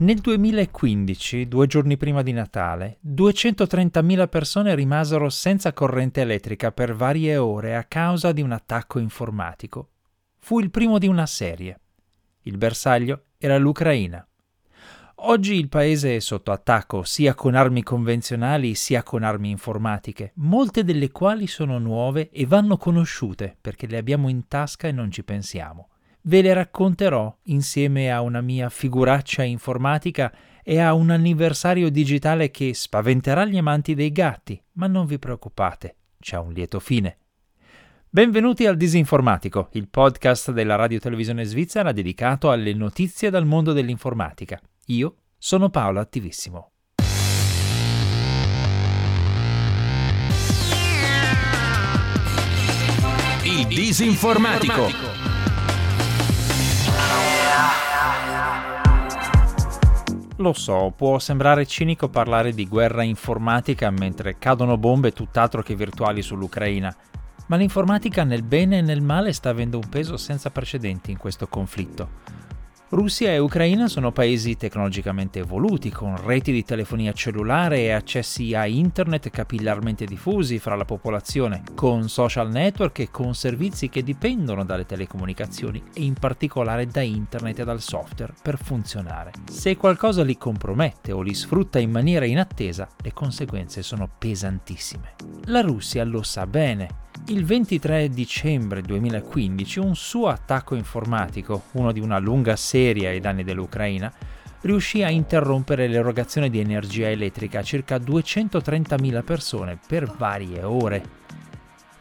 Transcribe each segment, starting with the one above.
Nel 2015, due giorni prima di Natale, 230.000 persone rimasero senza corrente elettrica per varie ore a causa di un attacco informatico. Fu il primo di una serie. Il bersaglio era l'Ucraina. Oggi il paese è sotto attacco sia con armi convenzionali sia con armi informatiche, molte delle quali sono nuove e vanno conosciute perché le abbiamo in tasca e non ci pensiamo. Ve le racconterò insieme a una mia figuraccia informatica e a un anniversario digitale che spaventerà gli amanti dei gatti, ma non vi preoccupate, c'è un lieto fine. Benvenuti al Disinformatico, il podcast della Radio Televisione Svizzera dedicato alle notizie dal mondo dell'informatica. Io sono Paolo Attivissimo. Il Disinformatico. Lo so, può sembrare cinico parlare di guerra informatica mentre cadono bombe tutt'altro che virtuali sull'Ucraina, ma l'informatica nel bene e nel male sta avendo un peso senza precedenti in questo conflitto. Russia e Ucraina sono paesi tecnologicamente evoluti, con reti di telefonia cellulare e accessi a internet capillarmente diffusi fra la popolazione, con social network e con servizi che dipendono dalle telecomunicazioni e in particolare da internet e dal software per funzionare. Se qualcosa li compromette o li sfrutta in maniera inattesa, le conseguenze sono pesantissime. La Russia lo sa bene il 23 dicembre 2015 un suo attacco informatico, uno di una lunga serie ai danni dell'Ucraina, riuscì a interrompere l'erogazione di energia elettrica a circa 230.000 persone per varie ore.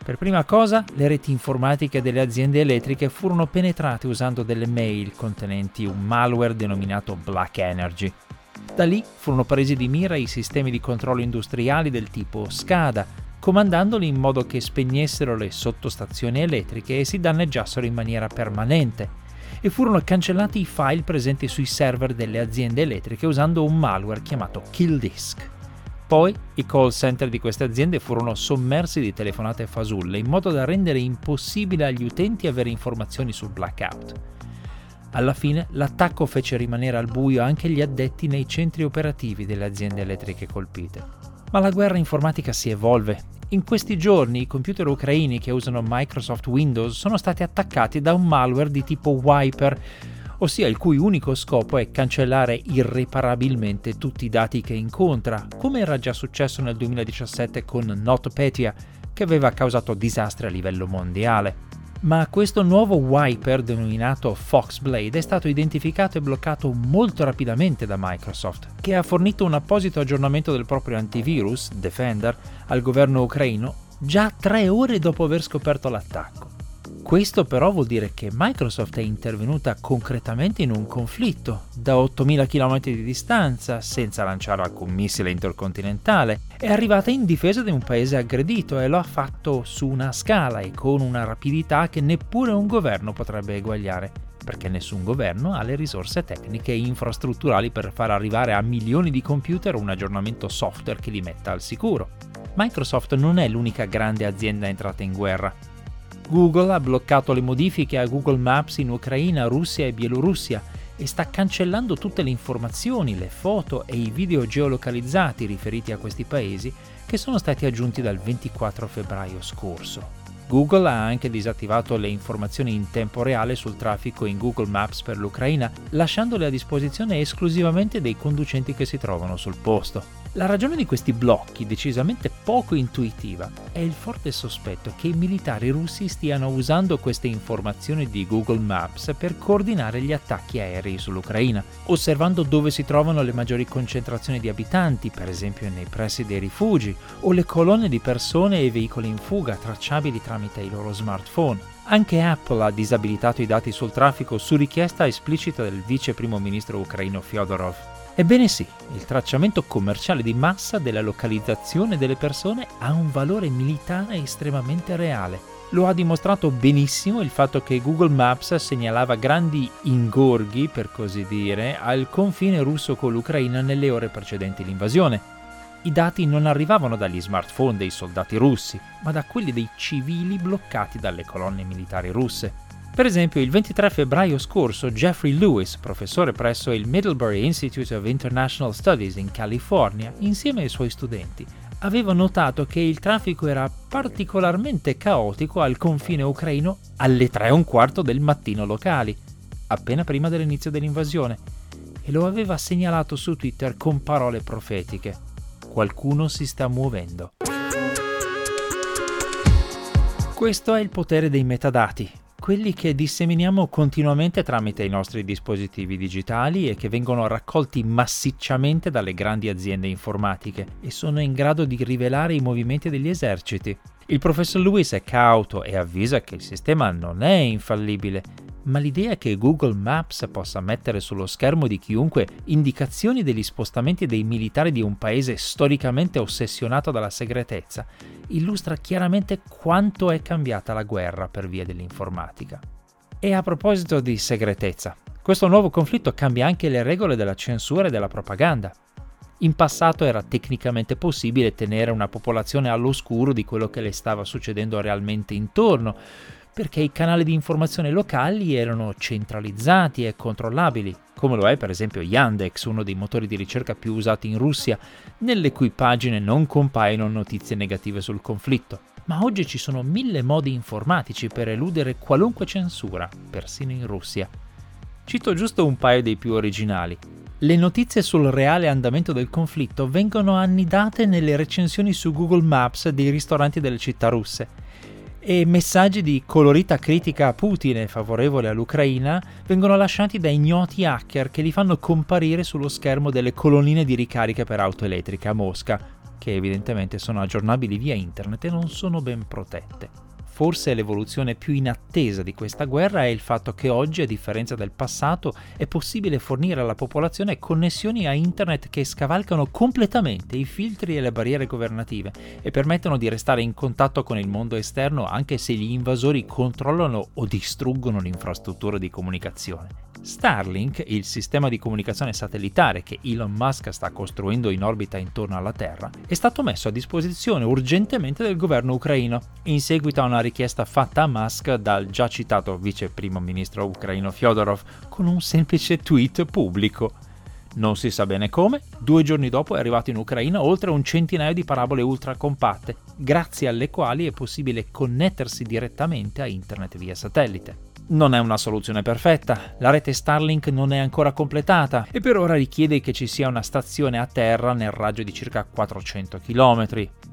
Per prima cosa, le reti informatiche delle aziende elettriche furono penetrate usando delle mail contenenti un malware denominato Black Energy. Da lì furono presi di mira i sistemi di controllo industriali del tipo SCADA, comandandoli in modo che spegnessero le sottostazioni elettriche e si danneggiassero in maniera permanente. E furono cancellati i file presenti sui server delle aziende elettriche usando un malware chiamato KillDisk. Poi i call center di queste aziende furono sommersi di telefonate fasulle in modo da rendere impossibile agli utenti avere informazioni sul blackout. Alla fine l'attacco fece rimanere al buio anche gli addetti nei centri operativi delle aziende elettriche colpite. Ma la guerra informatica si evolve. In questi giorni i computer ucraini che usano Microsoft Windows sono stati attaccati da un malware di tipo Wiper, ossia il cui unico scopo è cancellare irreparabilmente tutti i dati che incontra, come era già successo nel 2017 con NotPetya, che aveva causato disastri a livello mondiale ma questo nuovo wiper denominato Foxblade è stato identificato e bloccato molto rapidamente da Microsoft, che ha fornito un apposito aggiornamento del proprio antivirus, Defender, al governo ucraino già tre ore dopo aver scoperto l'attacco. Questo però vuol dire che Microsoft è intervenuta concretamente in un conflitto, da 8.000 km di distanza, senza lanciare alcun missile intercontinentale, è arrivata in difesa di un paese aggredito e lo ha fatto su una scala e con una rapidità che neppure un governo potrebbe eguagliare, perché nessun governo ha le risorse tecniche e infrastrutturali per far arrivare a milioni di computer un aggiornamento software che li metta al sicuro. Microsoft non è l'unica grande azienda entrata in guerra. Google ha bloccato le modifiche a Google Maps in Ucraina, Russia e Bielorussia e sta cancellando tutte le informazioni, le foto e i video geolocalizzati riferiti a questi paesi che sono stati aggiunti dal 24 febbraio scorso. Google ha anche disattivato le informazioni in tempo reale sul traffico in Google Maps per l'Ucraina, lasciandole a disposizione esclusivamente dei conducenti che si trovano sul posto. La ragione di questi blocchi, decisamente poco intuitiva, è il forte sospetto che i militari russi stiano usando queste informazioni di Google Maps per coordinare gli attacchi aerei sull'Ucraina, osservando dove si trovano le maggiori concentrazioni di abitanti, per esempio nei pressi dei rifugi, o le colonne di persone e veicoli in fuga tracciabili tramite i loro smartphone. Anche Apple ha disabilitato i dati sul traffico su richiesta esplicita del vice primo ministro ucraino Fyodorov. Ebbene sì, il tracciamento commerciale di massa della localizzazione delle persone ha un valore militare estremamente reale. Lo ha dimostrato benissimo il fatto che Google Maps segnalava grandi ingorghi, per così dire, al confine russo con l'Ucraina nelle ore precedenti l'invasione. I dati non arrivavano dagli smartphone dei soldati russi, ma da quelli dei civili bloccati dalle colonne militari russe. Per esempio, il 23 febbraio scorso Jeffrey Lewis, professore presso il Middlebury Institute of International Studies in California, insieme ai suoi studenti, aveva notato che il traffico era particolarmente caotico al confine ucraino alle 3 e un quarto del mattino locali, appena prima dell'inizio dell'invasione, e lo aveva segnalato su Twitter con parole profetiche. Qualcuno si sta muovendo. Questo è il potere dei metadati, quelli che disseminiamo continuamente tramite i nostri dispositivi digitali e che vengono raccolti massicciamente dalle grandi aziende informatiche e sono in grado di rivelare i movimenti degli eserciti. Il professor Lewis è cauto e avvisa che il sistema non è infallibile, ma l'idea che Google Maps possa mettere sullo schermo di chiunque indicazioni degli spostamenti dei militari di un paese storicamente ossessionato dalla segretezza illustra chiaramente quanto è cambiata la guerra per via dell'informatica. E a proposito di segretezza, questo nuovo conflitto cambia anche le regole della censura e della propaganda. In passato era tecnicamente possibile tenere una popolazione all'oscuro di quello che le stava succedendo realmente intorno, perché i canali di informazione locali erano centralizzati e controllabili, come lo è per esempio Yandex, uno dei motori di ricerca più usati in Russia, nelle cui pagine non compaiono notizie negative sul conflitto. Ma oggi ci sono mille modi informatici per eludere qualunque censura, persino in Russia. Cito giusto un paio dei più originali. Le notizie sul reale andamento del conflitto vengono annidate nelle recensioni su Google Maps dei ristoranti delle città russe e messaggi di colorita critica a Putin e favorevole all'Ucraina vengono lasciati da ignoti hacker che li fanno comparire sullo schermo delle colonnine di ricarica per auto elettriche a Mosca, che evidentemente sono aggiornabili via internet e non sono ben protette. Forse l'evoluzione più inattesa di questa guerra è il fatto che oggi, a differenza del passato, è possibile fornire alla popolazione connessioni a internet che scavalcano completamente i filtri e le barriere governative e permettono di restare in contatto con il mondo esterno anche se gli invasori controllano o distruggono l'infrastruttura di comunicazione. Starlink, il sistema di comunicazione satellitare che Elon Musk sta costruendo in orbita intorno alla Terra, è stato messo a disposizione urgentemente del governo ucraino, in seguito a una richiesta fatta a Musk dal già citato vice primo ministro ucraino Fyodorov con un semplice tweet pubblico. Non si sa bene come, due giorni dopo è arrivato in Ucraina oltre un centinaio di parabole ultra compatte, grazie alle quali è possibile connettersi direttamente a internet via satellite. Non è una soluzione perfetta, la rete Starlink non è ancora completata e per ora richiede che ci sia una stazione a terra nel raggio di circa 400 km.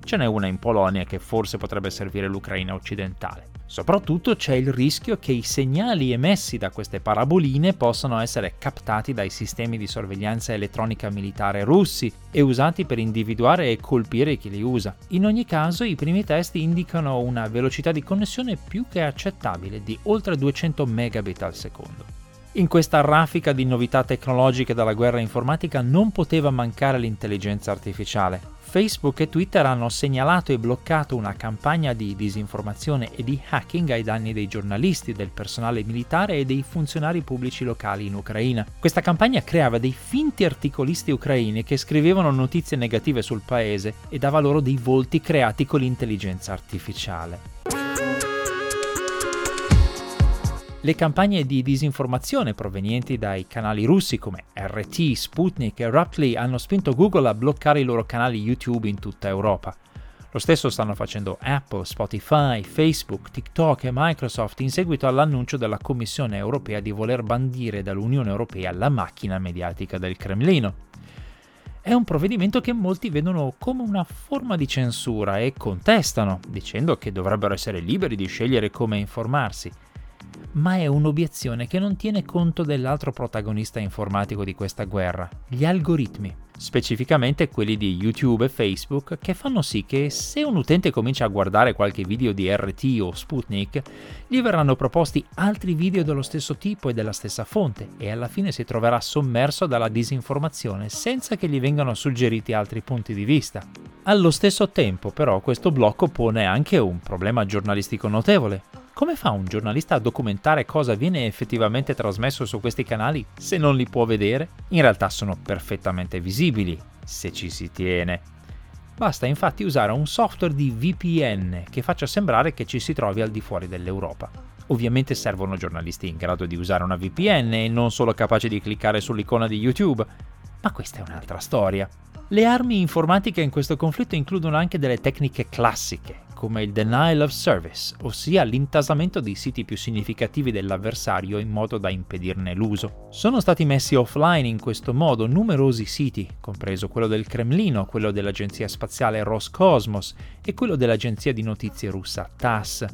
Ce n'è una in Polonia che forse potrebbe servire l'Ucraina occidentale. Soprattutto c'è il rischio che i segnali emessi da queste paraboline possano essere captati dai sistemi di sorveglianza elettronica militare russi e usati per individuare e colpire chi li usa. In ogni caso i primi test indicano una velocità di connessione più che accettabile di oltre 200 megabit al secondo. In questa raffica di novità tecnologiche dalla guerra informatica non poteva mancare l'intelligenza artificiale. Facebook e Twitter hanno segnalato e bloccato una campagna di disinformazione e di hacking ai danni dei giornalisti, del personale militare e dei funzionari pubblici locali in Ucraina. Questa campagna creava dei finti articolisti ucraini che scrivevano notizie negative sul paese e dava loro dei volti creati con l'intelligenza artificiale. Le campagne di disinformazione provenienti dai canali russi come RT, Sputnik e Raptly hanno spinto Google a bloccare i loro canali YouTube in tutta Europa. Lo stesso stanno facendo Apple, Spotify, Facebook, TikTok e Microsoft in seguito all'annuncio della Commissione europea di voler bandire dall'Unione europea la macchina mediatica del Cremlino. È un provvedimento che molti vedono come una forma di censura e contestano, dicendo che dovrebbero essere liberi di scegliere come informarsi ma è un'obiezione che non tiene conto dell'altro protagonista informatico di questa guerra, gli algoritmi, specificamente quelli di YouTube e Facebook, che fanno sì che se un utente comincia a guardare qualche video di RT o Sputnik, gli verranno proposti altri video dello stesso tipo e della stessa fonte e alla fine si troverà sommerso dalla disinformazione senza che gli vengano suggeriti altri punti di vista. Allo stesso tempo però questo blocco pone anche un problema giornalistico notevole, come fa un giornalista a documentare cosa viene effettivamente trasmesso su questi canali se non li può vedere? In realtà sono perfettamente visibili, se ci si tiene. Basta infatti usare un software di VPN che faccia sembrare che ci si trovi al di fuori dell'Europa. Ovviamente servono giornalisti in grado di usare una VPN e non solo capaci di cliccare sull'icona di YouTube, ma questa è un'altra storia. Le armi informatiche in questo conflitto includono anche delle tecniche classiche, come il denial of service, ossia l'intasamento dei siti più significativi dell'avversario in modo da impedirne l'uso. Sono stati messi offline in questo modo numerosi siti, compreso quello del Cremlino, quello dell'agenzia spaziale Roscosmos e quello dell'agenzia di notizie russa TASS,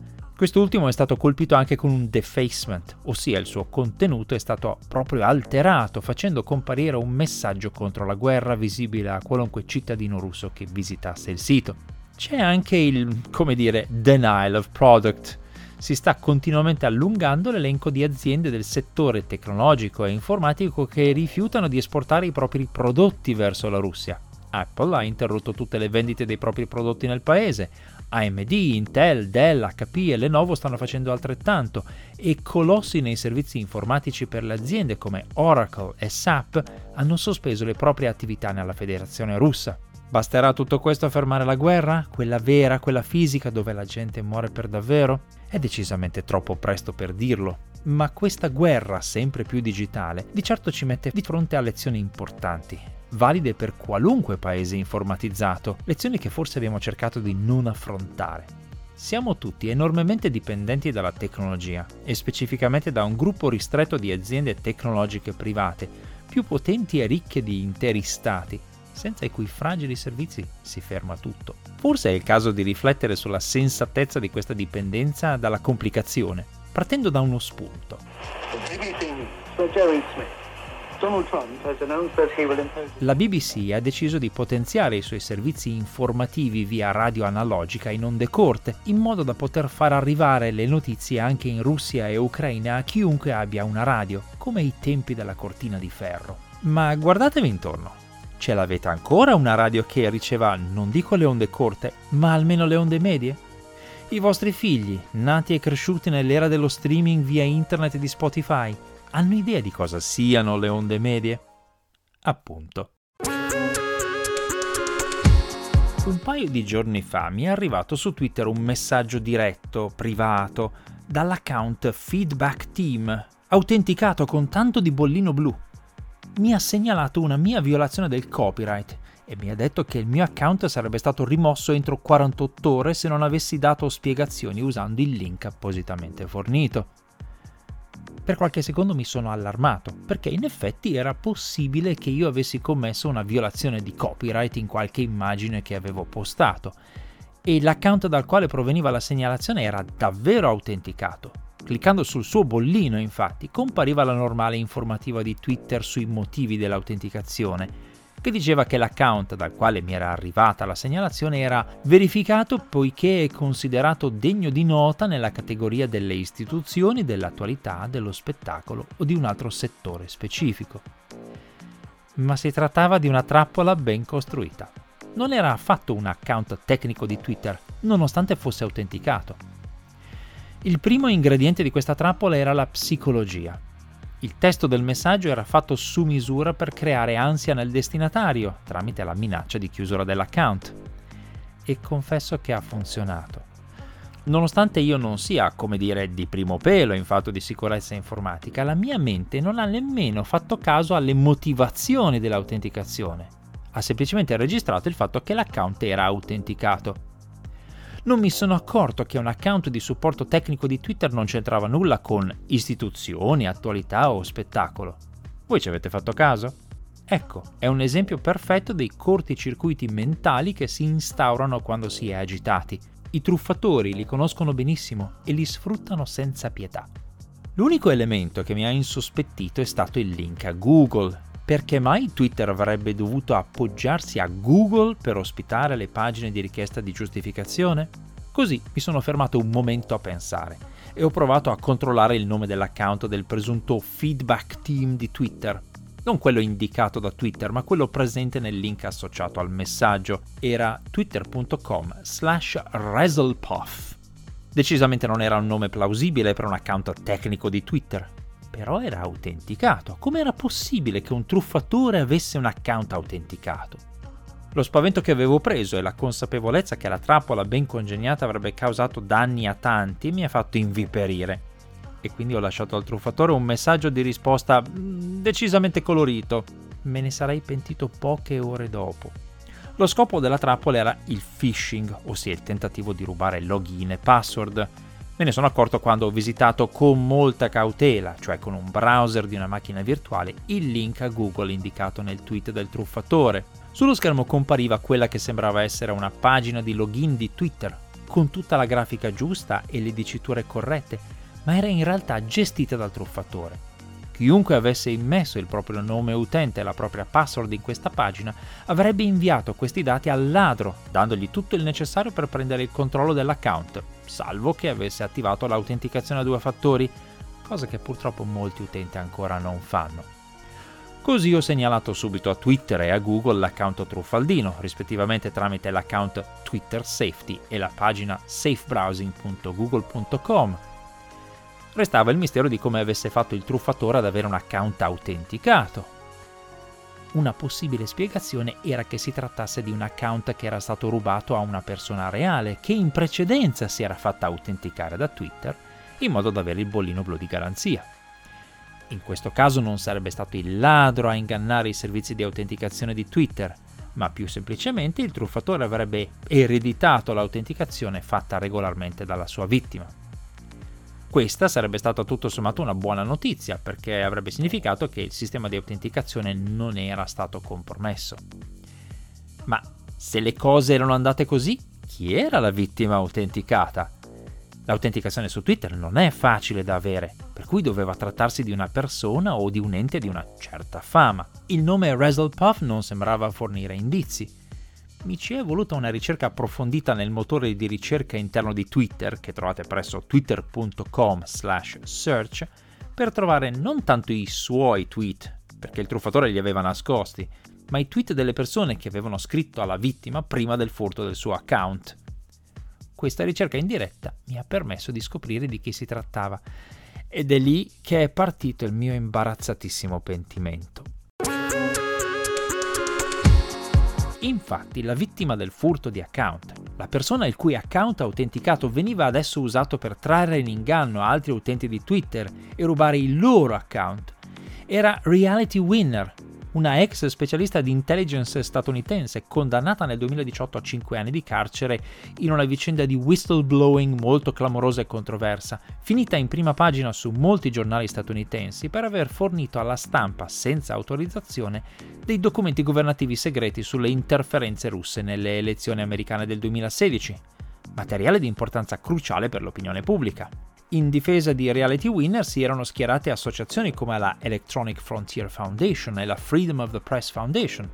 Quest'ultimo è stato colpito anche con un defacement, ossia il suo contenuto è stato proprio alterato, facendo comparire un messaggio contro la guerra visibile a qualunque cittadino russo che visitasse il sito. C'è anche il, come dire, denial of product. Si sta continuamente allungando l'elenco di aziende del settore tecnologico e informatico che rifiutano di esportare i propri prodotti verso la Russia. Apple ha interrotto tutte le vendite dei propri prodotti nel paese, AMD, Intel, Dell, HP e Lenovo stanno facendo altrettanto e colossi nei servizi informatici per le aziende come Oracle e SAP hanno sospeso le proprie attività nella Federazione russa. Basterà tutto questo a fermare la guerra? Quella vera, quella fisica dove la gente muore per davvero? È decisamente troppo presto per dirlo, ma questa guerra sempre più digitale di certo ci mette di fronte a lezioni importanti valide per qualunque paese informatizzato, lezioni che forse abbiamo cercato di non affrontare. Siamo tutti enormemente dipendenti dalla tecnologia e specificamente da un gruppo ristretto di aziende tecnologiche private, più potenti e ricche di interi stati, senza i cui fragili servizi si ferma tutto. Forse è il caso di riflettere sulla sensatezza di questa dipendenza dalla complicazione, partendo da uno spunto. La BBC ha deciso di potenziare i suoi servizi informativi via radio analogica in onde corte, in modo da poter far arrivare le notizie anche in Russia e Ucraina a chiunque abbia una radio, come ai tempi della cortina di ferro. Ma guardatevi intorno. Ce l'avete ancora una radio che riceva non dico le onde corte, ma almeno le onde medie? I vostri figli, nati e cresciuti nell'era dello streaming via internet di Spotify, hanno idea di cosa siano le onde medie? Appunto. Un paio di giorni fa mi è arrivato su Twitter un messaggio diretto, privato, dall'account Feedback Team, autenticato con tanto di bollino blu. Mi ha segnalato una mia violazione del copyright e mi ha detto che il mio account sarebbe stato rimosso entro 48 ore se non avessi dato spiegazioni usando il link appositamente fornito. Per qualche secondo mi sono allarmato, perché in effetti era possibile che io avessi commesso una violazione di copyright in qualche immagine che avevo postato, e l'account dal quale proveniva la segnalazione era davvero autenticato. Cliccando sul suo bollino, infatti, compariva la normale informativa di Twitter sui motivi dell'autenticazione, che diceva che l'account dal quale mi era arrivata la segnalazione era verificato poiché è considerato degno di nota nella categoria delle istituzioni, dell'attualità, dello spettacolo o di un altro settore specifico. Ma si trattava di una trappola ben costruita. Non era affatto un account tecnico di Twitter, nonostante fosse autenticato. Il primo ingrediente di questa trappola era la psicologia, il testo del messaggio era fatto su misura per creare ansia nel destinatario tramite la minaccia di chiusura dell'account. E confesso che ha funzionato. Nonostante io non sia, come dire, di primo pelo in fatto di sicurezza informatica, la mia mente non ha nemmeno fatto caso alle motivazioni dell'autenticazione. Ha semplicemente registrato il fatto che l'account era autenticato non mi sono accorto che un account di supporto tecnico di Twitter non c'entrava nulla con istituzioni, attualità o spettacolo. Voi ci avete fatto caso? Ecco, è un esempio perfetto dei corticircuiti mentali che si instaurano quando si è agitati. I truffatori li conoscono benissimo e li sfruttano senza pietà. L'unico elemento che mi ha insospettito è stato il link a Google, perché mai Twitter avrebbe dovuto appoggiarsi a Google per ospitare le pagine di richiesta di giustificazione? Così mi sono fermato un momento a pensare e ho provato a controllare il nome dell'account del presunto feedback team di Twitter. Non quello indicato da Twitter, ma quello presente nel link associato al messaggio. Era twitter.com slash. Decisamente non era un nome plausibile per un account tecnico di Twitter, però era autenticato. Come era possibile che un truffatore avesse un account autenticato? Lo spavento che avevo preso e la consapevolezza che la trappola ben congegnata avrebbe causato danni a tanti mi ha fatto inviperire. e quindi ho lasciato al truffatore un messaggio di risposta mm, decisamente colorito. Me ne sarei pentito poche ore dopo. Lo scopo della trappola era il phishing, ossia il tentativo di rubare login e password. Me ne sono accorto quando ho visitato con molta cautela, cioè con un browser di una macchina virtuale, il link a Google indicato nel tweet del truffatore. Sullo schermo compariva quella che sembrava essere una pagina di login di Twitter, con tutta la grafica giusta e le diciture corrette, ma era in realtà gestita dal truffatore. Chiunque avesse immesso il proprio nome utente e la propria password in questa pagina avrebbe inviato questi dati al ladro, dandogli tutto il necessario per prendere il controllo dell'account, salvo che avesse attivato l'autenticazione a due fattori, cosa che purtroppo molti utenti ancora non fanno. Così ho segnalato subito a Twitter e a Google l'account truffaldino, rispettivamente tramite l'account Twitter Safety e la pagina safebrowsing.google.com. Restava il mistero di come avesse fatto il truffatore ad avere un account autenticato. Una possibile spiegazione era che si trattasse di un account che era stato rubato a una persona reale, che in precedenza si era fatta autenticare da Twitter, in modo da avere il bollino blu di garanzia. In questo caso non sarebbe stato il ladro a ingannare i servizi di autenticazione di Twitter, ma più semplicemente il truffatore avrebbe ereditato l'autenticazione fatta regolarmente dalla sua vittima. Questa sarebbe stata tutto sommato una buona notizia perché avrebbe significato che il sistema di autenticazione non era stato compromesso. Ma se le cose erano andate così, chi era la vittima autenticata? L'autenticazione su Twitter non è facile da avere, per cui doveva trattarsi di una persona o di un ente di una certa fama. Il nome Razzlepuff non sembrava fornire indizi. Mi ci è voluta una ricerca approfondita nel motore di ricerca interno di Twitter, che trovate presso twitter.com/search, per trovare non tanto i suoi tweet, perché il truffatore li aveva nascosti, ma i tweet delle persone che avevano scritto alla vittima prima del furto del suo account. Questa ricerca in diretta mi ha permesso di scoprire di chi si trattava ed è lì che è partito il mio imbarazzatissimo pentimento. Infatti, la vittima del furto di account, la persona il cui account autenticato veniva adesso usato per trarre in inganno altri utenti di Twitter e rubare il loro account, era Reality Winner, una ex specialista di intelligence statunitense condannata nel 2018 a 5 anni di carcere in una vicenda di whistleblowing molto clamorosa e controversa, finita in prima pagina su molti giornali statunitensi per aver fornito alla stampa senza autorizzazione dei documenti governativi segreti sulle interferenze russe nelle elezioni americane del 2016, materiale di importanza cruciale per l'opinione pubblica. In difesa di Reality Winner si erano schierate associazioni come la Electronic Frontier Foundation e la Freedom of the Press Foundation.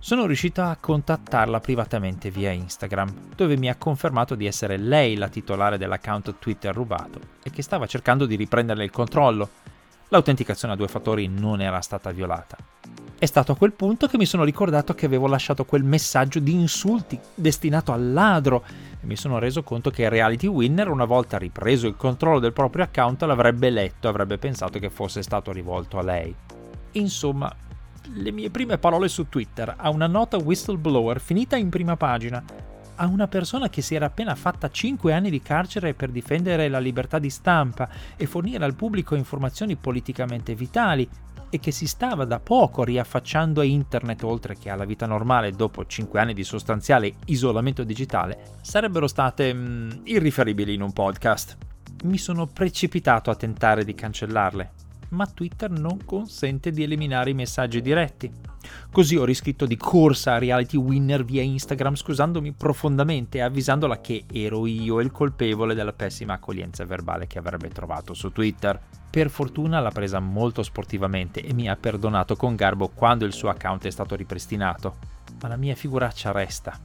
Sono riuscito a contattarla privatamente via Instagram, dove mi ha confermato di essere lei la titolare dell'account Twitter rubato e che stava cercando di riprenderne il controllo. L'autenticazione a due fattori non era stata violata. È stato a quel punto che mi sono ricordato che avevo lasciato quel messaggio di insulti destinato al ladro. E mi sono reso conto che Reality Winner, una volta ripreso il controllo del proprio account, l'avrebbe letto e avrebbe pensato che fosse stato rivolto a lei. Insomma, le mie prime parole su Twitter. A una nota whistleblower finita in prima pagina, a una persona che si era appena fatta 5 anni di carcere per difendere la libertà di stampa e fornire al pubblico informazioni politicamente vitali, e che si stava da poco riaffacciando a internet oltre che alla vita normale dopo 5 anni di sostanziale isolamento digitale, sarebbero state mm, irriferibili in un podcast. Mi sono precipitato a tentare di cancellarle, ma Twitter non consente di eliminare i messaggi diretti. Così ho riscritto di corsa a Reality Winner via Instagram scusandomi profondamente e avvisandola che ero io il colpevole della pessima accoglienza verbale che avrebbe trovato su Twitter. Per fortuna l'ha presa molto sportivamente e mi ha perdonato con garbo quando il suo account è stato ripristinato. Ma la mia figuraccia resta.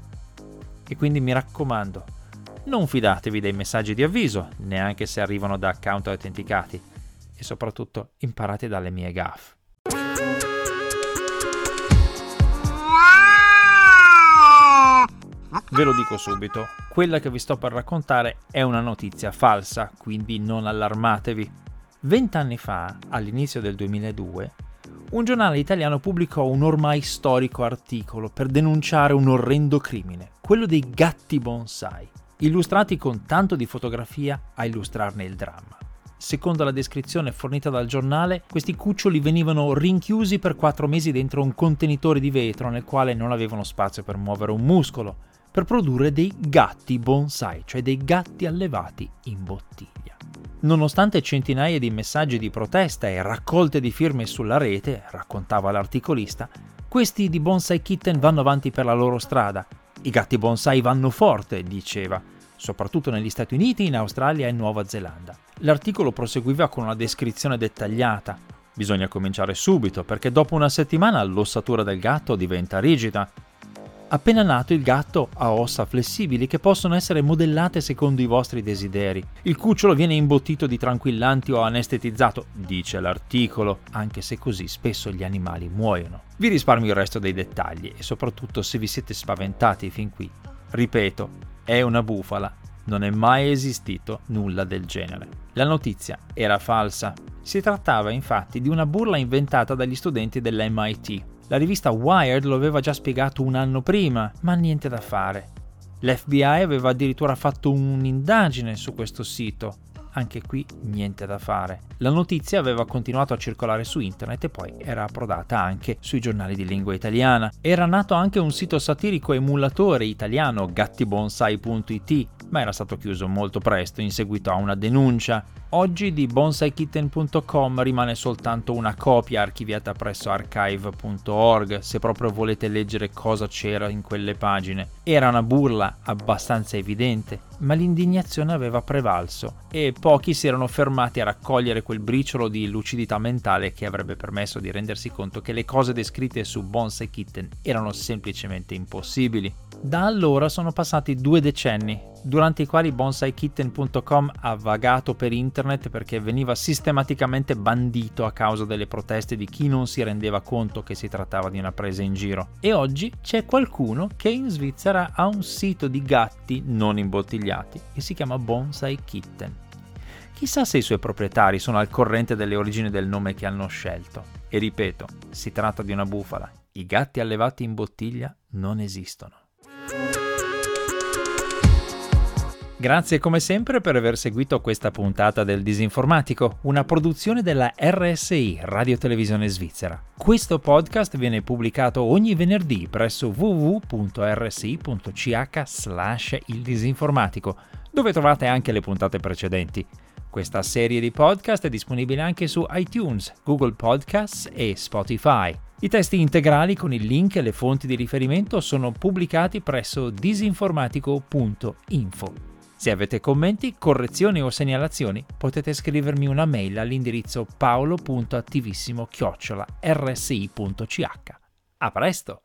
E quindi mi raccomando, non fidatevi dei messaggi di avviso, neanche se arrivano da account autenticati. Soprattutto imparate dalle mie gaffe. Ve lo dico subito, quella che vi sto per raccontare è una notizia falsa, quindi non allarmatevi. Vent'anni fa, all'inizio del 2002, un giornale italiano pubblicò un ormai storico articolo per denunciare un orrendo crimine, quello dei gatti bonsai, illustrati con tanto di fotografia a illustrarne il dramma. Secondo la descrizione fornita dal giornale, questi cuccioli venivano rinchiusi per quattro mesi dentro un contenitore di vetro nel quale non avevano spazio per muovere un muscolo, per produrre dei gatti bonsai, cioè dei gatti allevati in bottiglia. Nonostante centinaia di messaggi di protesta e raccolte di firme sulla rete, raccontava l'articolista, questi di Bonsai Kitten vanno avanti per la loro strada. I gatti bonsai vanno forte, diceva, soprattutto negli Stati Uniti, in Australia e Nuova Zelanda. L'articolo proseguiva con una descrizione dettagliata. Bisogna cominciare subito perché dopo una settimana l'ossatura del gatto diventa rigida, Appena nato il gatto ha ossa flessibili che possono essere modellate secondo i vostri desideri. Il cucciolo viene imbottito di tranquillanti o anestetizzato, dice l'articolo, anche se così spesso gli animali muoiono. Vi risparmio il resto dei dettagli e soprattutto se vi siete spaventati fin qui. Ripeto, è una bufala, non è mai esistito nulla del genere. La notizia era falsa. Si trattava infatti di una burla inventata dagli studenti dell'MIT, la rivista Wired lo aveva già spiegato un anno prima, ma niente da fare. L'FBI aveva addirittura fatto un'indagine su questo sito. Anche qui niente da fare. La notizia aveva continuato a circolare su internet e poi era approdata anche sui giornali di lingua italiana. Era nato anche un sito satirico emulatore italiano, gattibonsai.it, ma era stato chiuso molto presto in seguito a una denuncia. Oggi di bonsaikitten.com rimane soltanto una copia archiviata presso archive.org se proprio volete leggere cosa c'era in quelle pagine. Era una burla abbastanza evidente, ma l'indignazione aveva prevalso e pochi si erano fermati a raccogliere quel briciolo di lucidità mentale che avrebbe permesso di rendersi conto che le cose descritte su Bonsai Kitten erano semplicemente impossibili. Da allora sono passati due decenni, durante i quali bonsaikitten.com ha vagato per internet perché veniva sistematicamente bandito a causa delle proteste di chi non si rendeva conto che si trattava di una presa in giro. E oggi c'è qualcuno che in Svizzera ha un sito di gatti non imbottigliati che si chiama Bonsai Kitten. Chissà se i suoi proprietari sono al corrente delle origini del nome che hanno scelto. E ripeto, si tratta di una bufala. I gatti allevati in bottiglia non esistono. Grazie come sempre per aver seguito questa puntata del Disinformatico, una produzione della RSI, Radio Televisione Svizzera. Questo podcast viene pubblicato ogni venerdì presso www.rsi.ch il disinformatico, dove trovate anche le puntate precedenti. Questa serie di podcast è disponibile anche su iTunes, Google Podcasts e Spotify. I testi integrali con il link e le fonti di riferimento sono pubblicati presso disinformatico.info. Se avete commenti, correzioni o segnalazioni, potete scrivermi una mail all'indirizzo paolo.attivissimo-rsi.ch. A presto!